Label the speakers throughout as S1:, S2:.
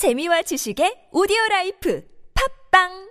S1: 재미와 지식의 오디오 라이프. 팝빵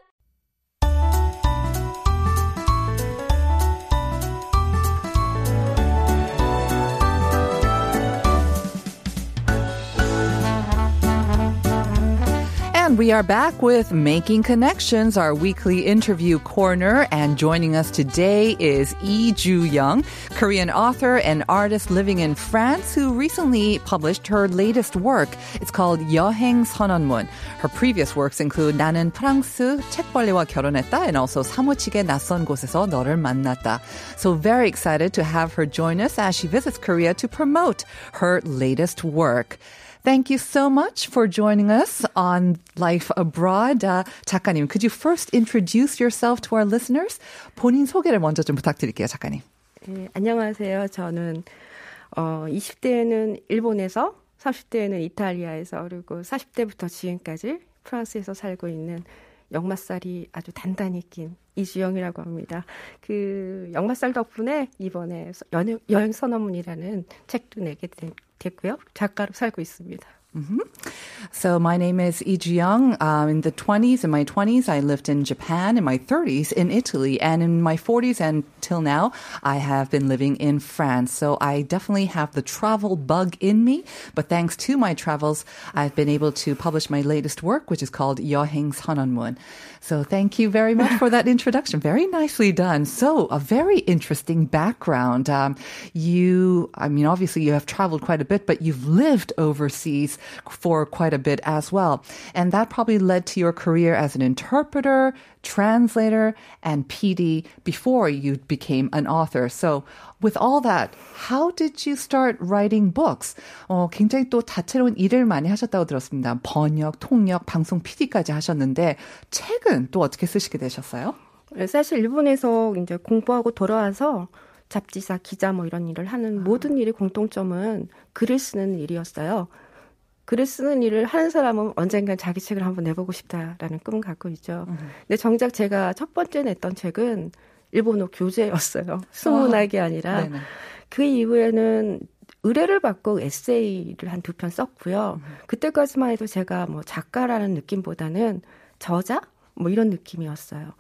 S2: And we are back with Making Connections, our weekly interview corner. And joining us today is Lee Ju Young, Korean author and artist living in France, who recently published her latest work. It's called 여행 선언문. Her previous works include 나는 프랑스 책벌레와 결혼했다 and also 사무치게 낯선 곳에서 너를 만났다. So very excited to have her join us as she visits Korea to promote her latest work. Thank you so much for joining us on Life Abroad. Uh, 작가님, could you first introduce yourself to our listeners? 본인 소개를 먼저 좀 부탁드릴게요, 작가님.
S3: 네, 안녕하세요. 저는 어 20대에는 일본에서 30대에는 이탈리아에서 그리고 40대부터 지금까지 프랑스에서 살고 있는 역마살이 아주 단단히 낀 이주영이라고 합니다. 그 역마살 덕분에 이번에 여행, 선언문이라는 책도 내게 된, 됐고요. 작가로 살고 있습니다.
S2: So my name is Lee Young. Um, in the 20s, in my 20s, I lived in Japan. In my 30s, in Italy, and in my 40s and till now, I have been living in France. So I definitely have the travel bug in me. But thanks to my travels, I've been able to publish my latest work, which is called Yoheng Sanonmun. So thank you very much for that introduction. Very nicely done. So a very interesting background. Um, you, I mean, obviously you have traveled quite a bit, but you've lived overseas for quite a bit as well. And that probably led to your career as an interpreter, translator, and PD before you became an author. So with all that, how did you start writing books? 어, 굉장히 또 다채로운 일을 많이 하셨다고 들었습니다. 번역, 통역, 방송 PD까지 하셨는데 책은 또 어떻게 쓰시게 되셨어요?
S3: 사실 일본에서 이제 공부하고 돌아와서 잡지사, 기자 뭐 이런 일을 하는 모든 일의 공통점은 글을 쓰는 일이었어요. 글을 쓰는 일을 하는 사람은 언젠간 자기 책을 한번 내보고 싶다라는 꿈을 갖고 있죠. 근데 정작 제가 첫 번째 냈던 책은 일본어 교재였어요. 수문학이 아니라. 네네. 그 이후에는 의뢰를 받고 에세이를 한 두 편 썼고요. 그때까지만 해도 제가 뭐 작가라는 느낌보다는 저자? 뭐 이런 느낌이었어요.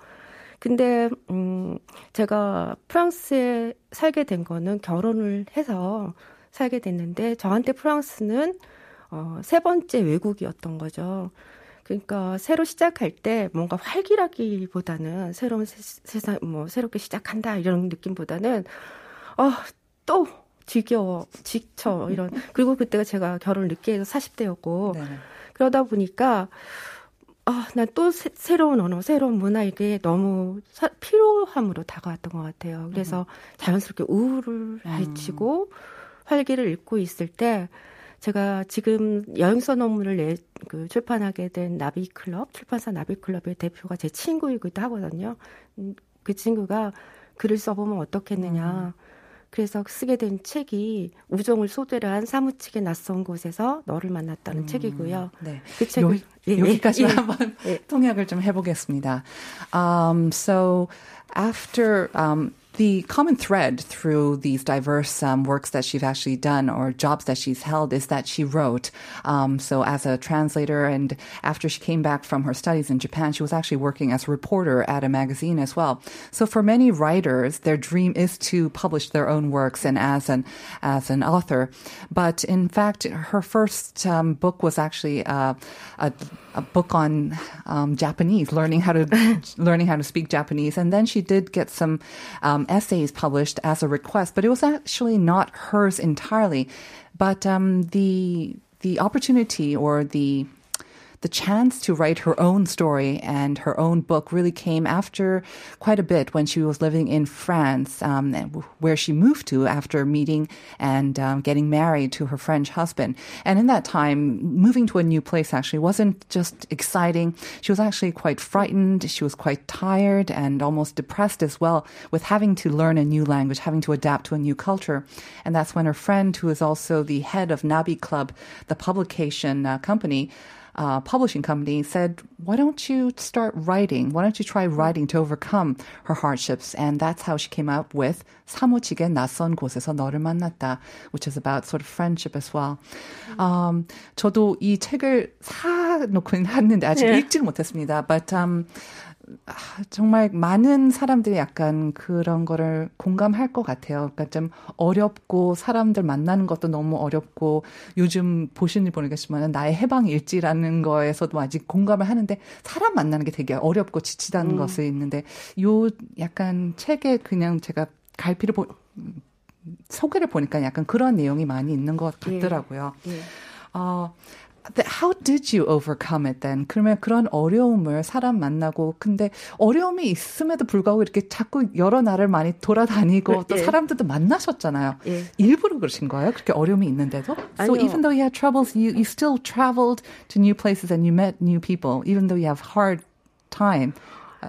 S3: 근데, 음, 제가 프랑스에 살게 된 거는 결혼을 해서 살게 됐는데, 저한테 프랑스는 어, 세 번째 외국이었던 거죠. 그러니까 새로 시작할 때 뭔가 활기라기보다는 새로운 세 상 뭐 새롭게 시작한다 이런 느낌보다는 어또 지겨워 지쳐 이런 그리고 그때가 제가 결혼 을 늦게 해서 40대였고 네. 그러다 보니까 아난 또 새로운 언어 새로운 문화 이게 너무 사, 필요함으로 다가왔던 것 같아요. 그래서 음. 자연스럽게 우울을 헤치고 음. 활기를 잃고 있을 때 제가 지금 여행선 업무를 내, 그 출판하게 된 나비클럽, 출판사 나비클럽의 대표가 제 친구이기도 하거든요. 음, 그 친구가 글을 써보면 어떻겠느냐. 음. 그래서 쓰게 된 책이 우정을 소재로 한 사무치게 낯선 곳에서 너를 만났다는 음, 책이고요. 네.
S2: 그 책을 요, 예, 여기까지 예, 한번 예. 통역을 좀 해보겠습니다. Um, so after um, the common thread through these diverse um, works that she's actually done or jobs that she's held is that she wrote. Um, so as a translator, and after she came back from her studies in Japan, she was actually working as a reporter at a magazine as well. So for many writers, their dream is to publish their own works and as an as an author. But in fact, her first um, book was actually uh, a, a, book on um, Japanese, learning how to learning how to speak Japanese, and then she did get some um, essays published as a request, but it was actually not hers entirely. But um, the the opportunity or the the chance to write her own story and her own book really came after quite a bit when she was living in France, um, where she moved to after meeting and um, getting married to her French husband. And in that time, moving to a new place actually wasn't just exciting. She was actually quite frightened. She was quite tired and almost depressed as well with having to learn a new language, having to adapt to a new culture. And that's when her friend, who is also the head of Nabi Club, the publication uh, company, uh, publishing company said, "Why don't you start writing? Why don't you try writing to overcome her hardships?" And that's how she came up with 사무치게 낯선 곳에서 너를 만났다, which is about sort of friendship as well. Um, 저도 이 책을 사놓고 했는데 아직
S3: 네.
S2: 읽지는 못했습니다. But um, 아, 정말 많은 사람들이 약간 그런 거를 공감할 것 같아요. 그러니까 좀 어렵고 사람들 만나는 것도 너무 어렵고 요즘 보시는 모르겠지만 나의 해방 일지라는 거에서도 아직 공감을 하는데 사람 만나는 게 되게 어렵고 지치다는
S3: 음.
S2: 것을 있는데 요 약간 책에 그냥 제가 갈피를 보 소개를 보니까 약간 그런 내용이 많이 있는 것 같더라고요.
S3: 예.
S2: 어, th- how did you overcome it then? 그러면 그런 어려움을 사람 만나고 근데 어려움이 있음에도 불구하고 이렇게 자꾸 여러 나라를 많이 돌아다니고 또
S3: 예.
S2: 사람들도 만나셨잖아요.
S3: 예.
S2: 일부러 그러신 거예요? 그렇게 어려움이 있는데도? So
S3: 아니요.
S2: even though you had troubles, you, you still traveled to new places and you met new people, even though you have hard time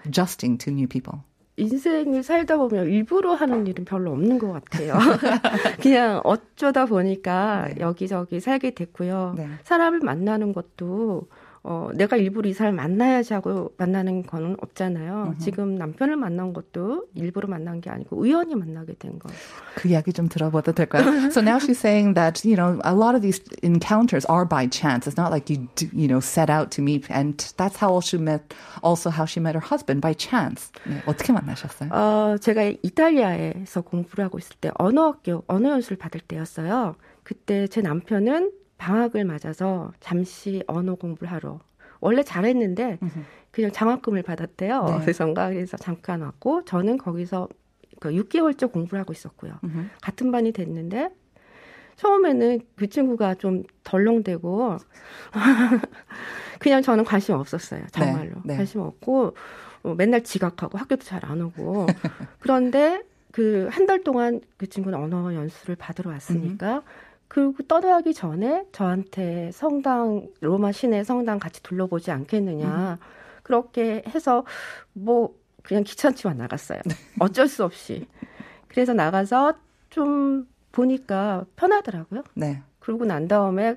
S2: adjusting to new people.
S3: 인생을 살다 보면 일부러 하는 일은 별로 없는 것 같아요. 그냥 어쩌다 보니까
S2: 네.
S3: 여기저기 살게 됐고요.
S2: 네.
S3: 사람을 만나는 것도 어, 내가 일부러 이 사람을 만나야지 하고 만나는 거는 없잖아요. 지금 남편을 만난 것도 일부러 만난 게 아니고 우연히 만나게 된 거예요.
S2: 그 이야기 좀 들어봐도 될까요? so now she's saying that you know a lot of these encounters are by chance. It's not like you do, you know set out to meet, and that's how she met. Also, how she met her husband by chance. 네, 어떻게 만나셨어요?
S3: 어, 제가 이탈리아에서 공부를 하고 있을 때 언어 학교, 언어 연수를 받을 때였어요. 그때 제 남편은 방학을 맞아서 잠시 언어 공부를 하러. 원래 잘했는데 그냥 장학금을 받았대요.
S2: 네.
S3: 그래서인가 그래서 잠깐 왔고 저는 거기서 그 6개월째 공부를 하고 있었고요. 같은 반이 됐는데 처음에는 그 친구가 좀 덜렁대고 그냥 저는 관심 없었어요. 정말로
S2: 네, 네.
S3: 관심 없고 어, 맨날 지각하고 학교도 잘 안 오고 그런데 그 한 달 동안 그 친구는 언어 연수를 받으러 왔으니까 그리고 떠나기 전에 저한테 성당 로마 시내 성당 같이 둘러보지 않겠느냐 그렇게 해서 뭐 그냥 귀찮지만 나갔어요. 어쩔 수 없이 그래서 나가서 좀 보니까 편하더라고요.
S2: 네.
S3: 그러고 난 다음에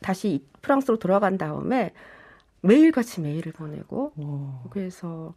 S3: 다시 프랑스로 돌아간 다음에 매일같이 메일을 보내고
S2: 오,
S3: 그래서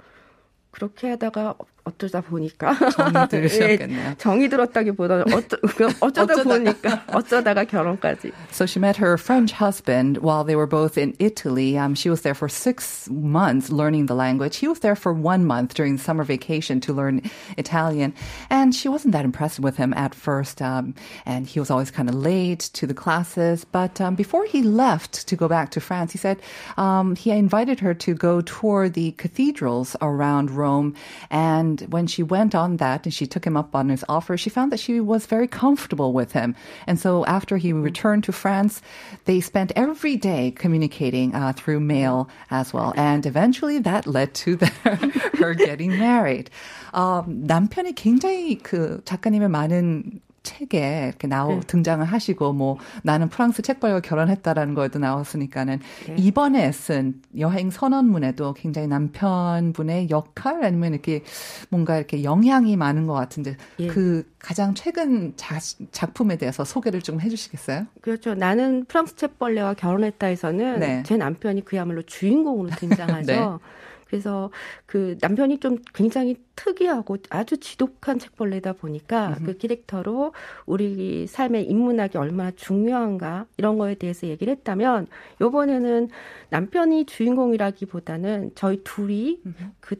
S3: 그렇게 하다가 어쩌다 보니까
S2: 정이 들으셨겠네요.
S3: 예, 정이 들었다기보다는 어쩌, 그냥 어쩌다
S2: 어쩌다가.
S3: 보니까 어쩌다가 결혼까지
S2: So she met her French husband while they were both in Italy. Um, she was there for six months learning the language. He was there for one month during the summer vacation to learn Italian. And she wasn't that impressed with him at first. Um, and he was always kind of late to the classes. But um, before he left to go back to France, he said um, he invited her to go tour the cathedrals around Rome. And when she went on that and she took him up on his offer, she found that she was very comfortable with him. And so after he returned to France, they spent every day communicating uh, through mail as well. And eventually that led to their, her getting married. 어, 남편이 굉장히 그 작가님의 많은 책에 이렇게 나오 등장을 하시고 뭐 나는 프랑스 책벌과 결혼했다라는 거에도 나왔으니까는 이번에 쓴 여행 선언문에도 굉장히 남편분의 역할 아니면 이렇게 뭔가 이렇게 영향이 많은 것 같은데
S3: 예.
S2: 그 가장 최근 자, 작품에 대해서 소개를 좀 해주시겠어요?
S3: 그렇죠. 나는 프랑스 책벌레와 결혼했다에서는
S2: 네.
S3: 제 남편이 그야말로 주인공으로 등장하죠.
S2: 네.
S3: 그래서 그 남편이 좀 굉장히 특이하고 아주 지독한 책벌레다 보니까 그 캐릭터로 우리 삶의 인문학이 얼마나 중요한가 이런 거에 대해서 얘기를 했다면 요번에는 남편이 주인공이라기보다는 저희 둘이 그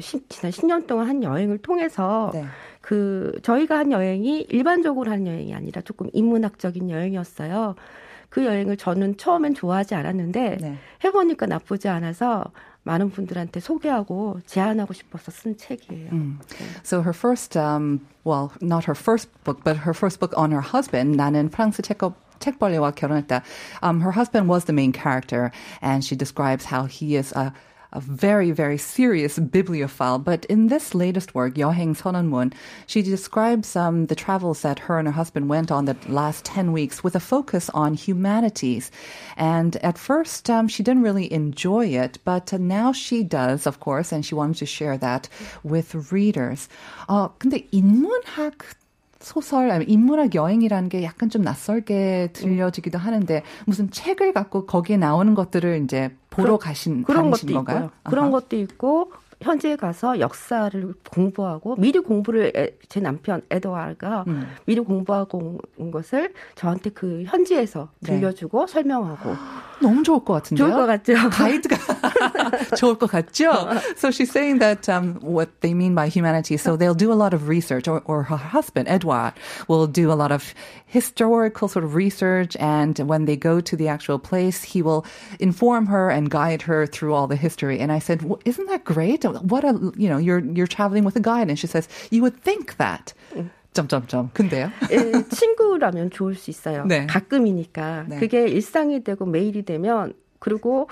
S3: 시- 지난 10년 동안 한 여행을 통해서
S2: 네.
S3: 그 저희가 한 여행이 일반적으로 한 여행이 아니라 조금 인문학적인 여행이었어요. 그 여행을 저는 처음엔 좋아하지 않았는데
S2: 네.
S3: 해보니까 나쁘지 않아서 많은 분들한테 소개하고 제안하고 싶어서 쓴 책이에요.
S2: So her first, um, well, not her first book, but her first book on her husband, 나는 프랑스 책거 책벌레와 결혼했다. Um, her husband was the main character, and she describes how he is a a very, very serious bibliophile. But in this latest work, 여행 선언문, she describes um, the travels that her and her husband went on the last 10 weeks with a focus on humanities. And at first, um, she didn't really enjoy it, but uh, now she does, of course, and she wanted to share that with readers. 어, 근데 인문학 소설 아니면 인문학 여행이라는 게 약간 좀 낯설게 들려지기도 하는데 무슨 책을 갖고 거기에 나오는 것들을 이제 보러 그런, 가신
S3: 그런
S2: 것도
S3: 건가요? 있고요. 그런 것도 있고 현지에 가서 역사를 공부하고 미리 공부를 애, 제 남편 에드와가 음. 미리 공부하고 온 것을 저한테 그 현지에서 네. 들려주고 네. 설명하고
S2: 너무 좋을 것 같은데요.
S3: 좋을 것 같죠.
S2: 가이드가 좋을 것 같죠. So she's saying that um, what they mean by humanity. So they'll do a lot of research, or, or her husband Edouard will do a lot of historical sort of research, and when they go to the actual place, he will inform her and guide her through all the history. And I said, well, "Isn't that great? What a you know, you're you're traveling with a guide." And she says, "You would think that." 점점점. 근데요?
S3: 예, 친구라면 좋을 수 있어요. 네. 가끔이니까. 네. 그게 일상이 되고 매일이 되면 그리고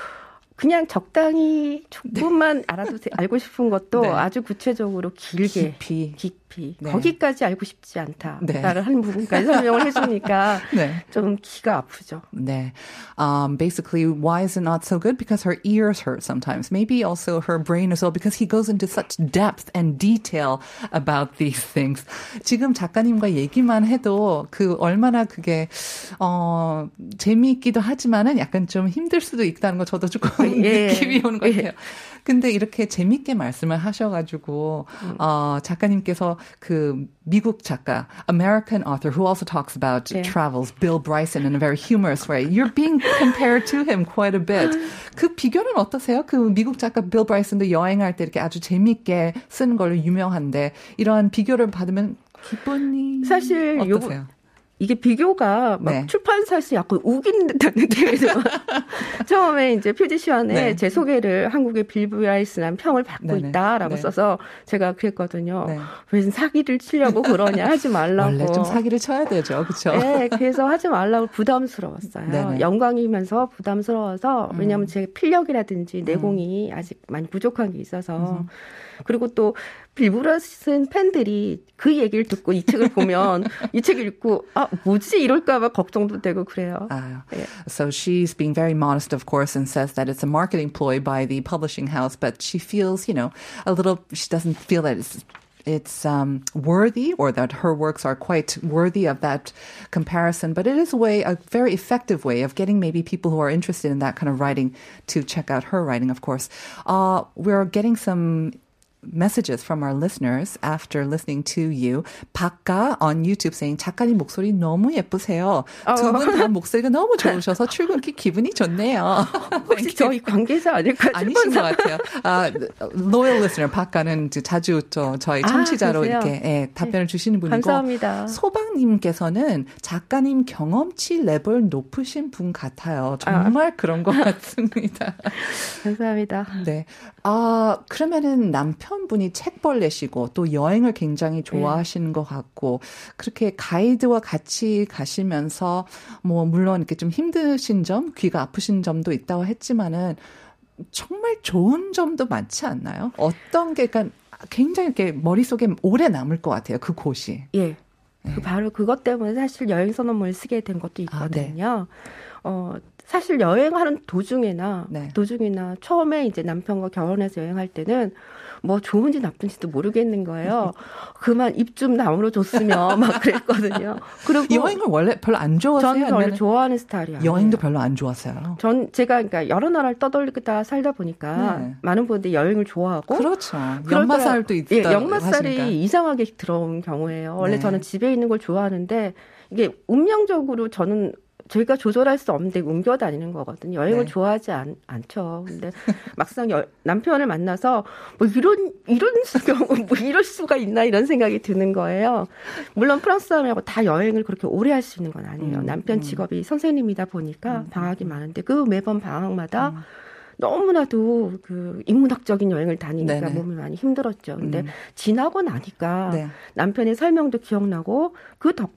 S3: 그냥 적당히 조금만 네. 알아도 알고 싶은 것도 네. 아주 구체적으로 길게 깊이, 깊이 네. 거기까지 알고 싶지 않다. 네. 라는 한 부분까지 설명을 해주니까 네. 좀 기가 아프죠.
S2: 네. Um, basically, why is it not so good? Because her ears hurt sometimes. Maybe also her brain as well, because he goes into such depth and detail about these things. 지금 작가님과 얘기만 해도 그 얼마나 그게 어 재미있기도 하지만은 약간 좀 힘들 수도 있다는 거 저도 조금 예. 느낌이 오는 것 같아요. 예. 근데 이렇게 재밌게 말씀을 하셔가지고 음. 어, 작가님께서 그 미국 작가, American author who also talks about 예. travels, Bill Bryson in a very humorous way. You're being compared to him quite a bit. 그 비교는 어떠세요? 그 미국 작가 빌 브라이슨도 여행할 때 이렇게 아주 재밌게 쓰는 걸로 유명한데 이러한 비교를 받으면 기분이
S3: 사실
S2: 어떠세요? 요,
S3: 이게 비교가 막 네. 출판사에서 약간 우기는 듯한 느낌이 들어요. 처음에 이제 표지시안에 네. 제 소개를 한국의 빌브라이스란 평을 받고 네네. 있다라고 네. 써서 제가 그랬거든요. 네. 왜 사기를 치려고 그러냐 하지 말라고.
S2: 원래 좀 사기를 쳐야 되죠, 그렇죠?
S3: 네, 그래서 하지 말라고 부담스러웠어요. 네네. 영광이면서 부담스러워서 왜냐하면 음. 제 필력이라든지 내공이 음. 아직 많이 부족한 게 있어서. 음. 그리고 또 빌브라슨 팬들이 그 얘기를 듣고 이 책을 보면 이 책을 읽고 아 뭐지 이럴까봐 걱정도 되고 그래요. Uh,
S2: yeah. So she's being very modest, of course, and says that it's a marketing ploy by the publishing house, but she feels, you know, a little. She doesn't feel that it's it's um, worthy or that her works are quite worthy of that comparison. But it is a way, a very effective way of getting maybe people who are interested in that kind of writing to check out her writing, of course. Uh, we're getting some messages from our listeners after listening to you. 박가 on YouTube saying 작가님 목소리 너무 예쁘세요. 두 분 다 목소리가 너무 좋으셔서 출근길 기분이 좋네요.
S3: 혹시 저희 관계자 아닐까
S2: 아니신 것 같아요. 아, loyal listener 박가는 자주 저 저희 청취자로 아, 이렇게 예, 답변을 주시는 분이고
S3: 감사합니다.
S2: 소방님께서는 작가님 경험치 레벨 높으신 분 같아요. 정말 아. 그런 것 같습니다.
S3: 감사합니다.
S2: 네. 아 그러면은 남편 남편분이 책벌레시고 또 여행을 굉장히 네. 좋아하시는 네. 것 같고 그렇게 가이드와 같이 가시면서 뭐 물론 이렇게 좀 힘드신 점, 귀가 아프신 점도 있다고 했지만은 정말 좋은 점도 많지 않나요? 어떤 게 그러니까 굉장히 이렇게 머릿속에 오래 남을 것 같아요. 그 곳이.
S3: 예. 네. 그 바로 그것 때문에 사실 여행 선언문을 쓰게 된 것도 있거든요. 아, 네. 어, 사실 여행하는 도중에나 네. 도중이나 처음에 이제 남편과 결혼해서 여행할 때는 뭐 좋은지 나쁜지도 모르겠는 거예요. 그만 입 좀 나무로 줬으면 막 그랬거든요.
S2: 그리고 여행을 원래 별로 안 좋아하세요?
S3: 저는 별로 좋아하는 스타일이에요.
S2: 여행도 별로 안 좋아하세요.
S3: 전 제가 그러니까 여러 나라를 떠돌리다 살다 보니까 네. 많은 분들이 여행을 좋아하고
S2: 그렇죠. 연마살도 있다.
S3: 예, 하시니까. 이상하게 들어온 경우예요. 원래 네. 저는 집에 있는 걸 좋아하는데 이게 운명적으로 저는 저희가 조절할 수 없는데 옮겨 다니는 거거든요. 여행을 네. 좋아하지 않, 않죠. 근데 막상 여, 남편을 만나서 뭐 이런 이런 경우 뭐 이럴 수가 있나 이런 생각이 드는 거예요. 물론 프랑스 사람하고 다 여행을 그렇게 오래 할 수 있는 건 아니에요. 음, 남편 음. 직업이 음. 선생님이다 보니까 음. 방학이 많은데 그 매번 방학마다 음. 너무나도 그 인문학적인 여행을 다니니까 네네. 몸이 많이 힘들었죠. 근데 음. 지나고 나니까 네. 남편의 설명도 기억나고 그 덕,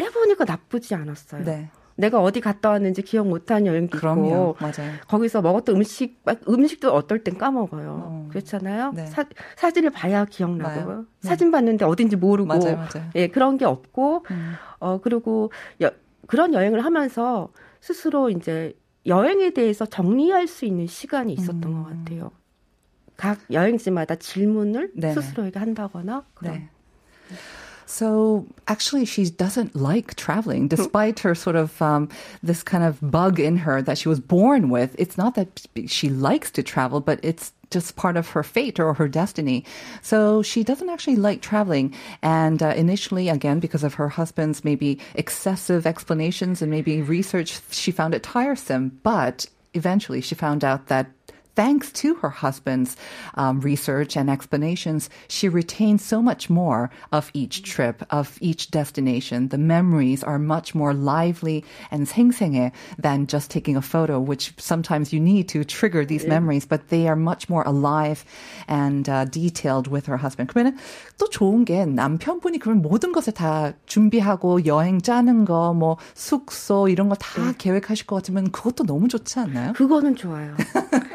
S3: 해보니까 나쁘지 않았어요. 네. 내가 어디 갔다 왔는지 기억 못하는 여행도 그럼요. 있고 맞아요. 거기서 먹었던 음식 음식도 어떨 땐 까먹어요. 어. 그렇잖아요. 네. 사, 사진을 봐야 기억나고 네. 사진 봤는데 어딘지 모르고 맞아요, 맞아요. 예 그런 게 없고 음. 어 그리고 여, 그런 여행을 하면서 스스로 이제 여행에 대해서 정리할 수 있는 시간이 있었던 음. 것 같아요. 각 여행지마다 질문을 네네. 스스로에게 한다거나 그런. 네.
S2: So actually, she doesn't like traveling, despite her sort of um, this kind of bug in her that she was born with. It's not that she likes to travel, but it's just part of her fate or her destiny. So she doesn't actually like traveling. And uh, initially, again, because of her husband's maybe excessive explanations and maybe research, she found it tiresome. But eventually, she found out that thanks to her husband's um, research and explanations, she retained so much more of each trip, of each destination. The memories are much more lively and 생생해 than just taking a photo, which sometimes you need to trigger these memories, but they are much more alive and uh, detailed with her husband. 그러면 또 좋은 게 남편분이 그런 모든 것을 다 준비하고 여행 짜는 거, 뭐 숙소 이런 거 다 계획하실 것 같으면 그것도 너무 좋지 않나요?
S3: 그거는 좋아요.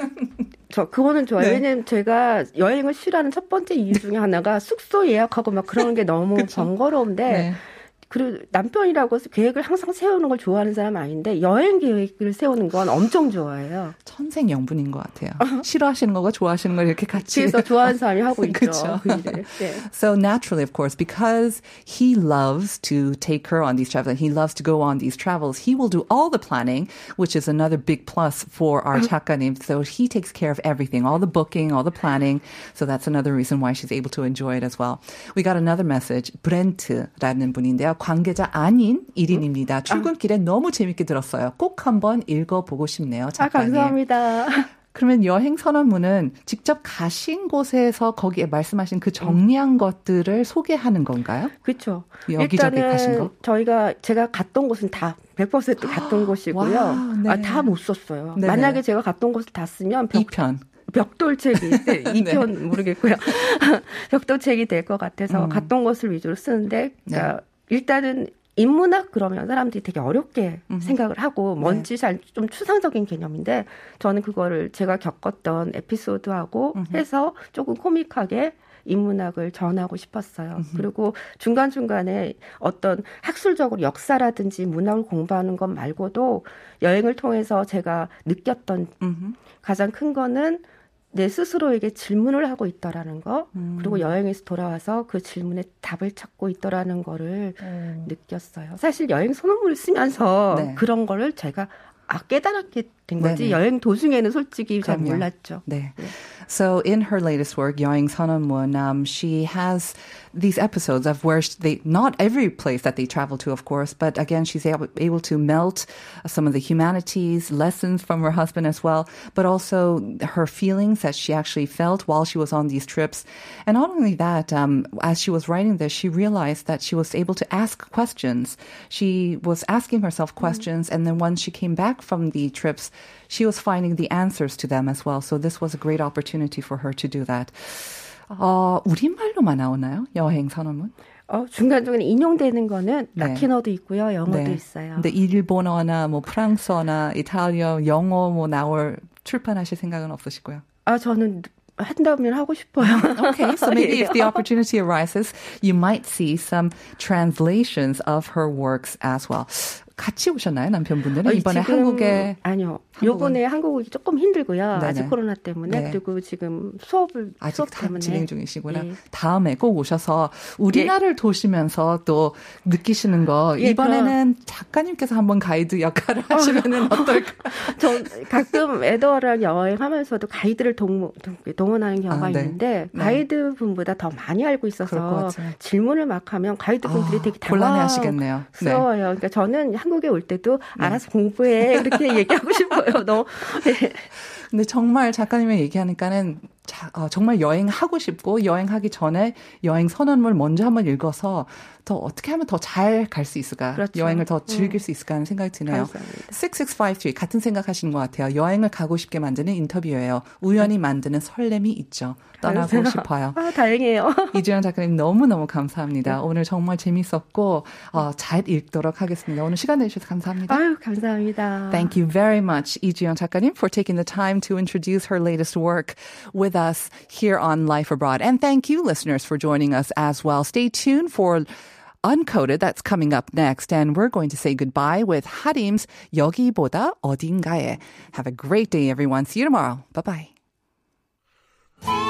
S3: 저 그거는 좋아요. 네. 왜냐면 제가 여행을 싫어하는 첫 번째 이유 중에 하나가 숙소 예약하고 막 그러는 게 너무 번거로운데 네. 그리고 남편이라고 계획을 항상 세우는 걸 좋아하는 사람 아닌데 여행 계획을 세우는 건 엄청 좋아해요.
S2: 천생연분인 것 같아요. 싫어하시는 거가 좋아하시는 걸 이렇게 같이
S3: 그래서 좋아하는 사람이 하고 있죠. 그
S2: 네. So naturally, of course, because he loves to take her on these travels, he loves to go on these travels, he will do all the planning, which is another big plus for our 작가님. So he takes care of everything, all the booking, all the planning. So that's another reason why she's able to enjoy it as well. We got another message. 브렌트라는 분인데요. 관계자 아닌 1인입니다. 출근길에 아. 너무 재밌게 들었어요. 꼭 한번 읽어보고 싶네요.
S3: 작가님. 아, 감사합니다.
S2: 그러면 여행 선언문은 직접 가신 곳에서 거기에 말씀하신 그 정리한 음. 것들을 소개하는 건가요?
S3: 그렇죠.
S2: 여기저기 가신 거?
S3: 저희가 제가 갔던 곳은 다 100% 갔던 곳이고요. 네. 아, 다 못 썼어요. 네네. 만약에 제가 갔던 곳을 다 쓰면
S2: 벽, 2편.
S3: 벽돌책이 네, 2편 네. 모르겠고요. 벽돌책이 될 것 같아서 음. 갔던 곳을 위주로 쓰는데 그러니까 네. 일단은 인문학 그러면 사람들이 되게 어렵게 음. 생각을 하고 네. 뭔지 네. 잘좀 추상적인 개념인데 저는 그거를 제가 겪었던 에피소드하고 음. 해서 조금 코믹하게 인문학을 전하고 싶었어요. 음. 그리고 중간중간에 어떤 학술적으로 역사라든지 문학을 공부하는 것 말고도 여행을 통해서 제가 느꼈던 가장 큰 거는 내 스스로에게 질문을 하고 있더라는 거, 음. 그리고 여행에서 돌아와서 그 질문에 답을 찾고 있더라는 거를 음. 느꼈어요. 사실 여행 선언문을 쓰면서 네. 그런 거를 제가 아 깨달았게 된 거지 네네. 여행 도중에는 솔직히 잘 몰랐죠.
S2: 네. 네. So in her latest work, 여행 선언문, um, she has these episodes of where they not every place that they travel to, of course, but again, she's able, able to melt some of the humanities lessons from her husband as well, but also her feelings that she actually felt while she was on these trips, and not only that, um, as she was writing this, she realized that she was able to ask questions. She was asking herself questions, mm-hmm. and then once she came back from the trips, she was finding the answers to them as well. So this was a great opportunity for her to do that. 어, 우리말로만 나오나요? 여행 선언문?
S3: 어, 중간중간에 인용되는 거는 네. 라틴어도 있고요. 영어도 네. 있어요.
S2: 근데 일본어나 뭐 프랑스어나 이탈리아, 영어 뭐 나올 출판하실 생각은 없으시고요.
S3: 아, 저는 한다면 하고 싶어요.
S2: okay, so maybe if the opportunity arises, you might see some translations of her works as well. 같이 오셨나요 남편분들은 어, 이번에 한국에
S3: 아니요 요번에 한국 오기 조금 힘들고요 네네. 아직 코로나 때문에 네. 그리고 지금 수업을
S2: 아직
S3: 수업 때문에
S2: 진행 중이시구나 네. 다음에 꼭 오셔서 우리나라를 네. 도시면서 또 느끼시는 거 예, 이번에는 그럼. 작가님께서 한번 가이드 역할을 하시면은 어떨까
S3: 저 가끔 에더랑 여행하면서도 가이드를 동, 동원하는 경우가 아, 네. 있는데 네. 가이드 분보다 더 많이 알고 있어서 질문을 막 하면 가이드 분들이 아, 되게
S2: 당황스러워요
S3: 그러니까 저는 한 국에 올 때도 네. 알아서 공부해 이렇게 얘기하고 싶어요. 너. 네.
S2: 근데 정말 작가님이 얘기하니까는 자, 어, 정말 여행하고 싶고 여행하기 전에 여행 선언문을 먼저 한번 읽어서 더 어떻게 하면 더 잘 갈 수 있을까? 그렇죠. 여행을 더 즐길 음. 수 있을까 하는 생각이 드네요. 감사합니다. 6653 같은 생각하시는 것 같아요. 여행을 가고 싶게 만드는 인터뷰예요. 우연히 만드는 설렘이 있죠. 떠나고 싶어요.
S3: 아, 다행이에요.
S2: 이주연 작가님 너무너무 감사합니다. 네. 오늘 정말 재밌었고 어, 잘 읽도록 하겠습니다. 오늘 시간 내주셔서 감사합니다.
S3: 아유, 감사합니다.
S2: Thank you very much, 이주연 작가님, for taking the time to introduce her latest work with us here on Life Abroad. And thank you, listeners, for joining us as well. Stay tuned for Uncoded, that's coming up next. And we're going to say goodbye with Harim's 여기보다 어딘가에. Have a great day, everyone. See you tomorrow. Bye bye.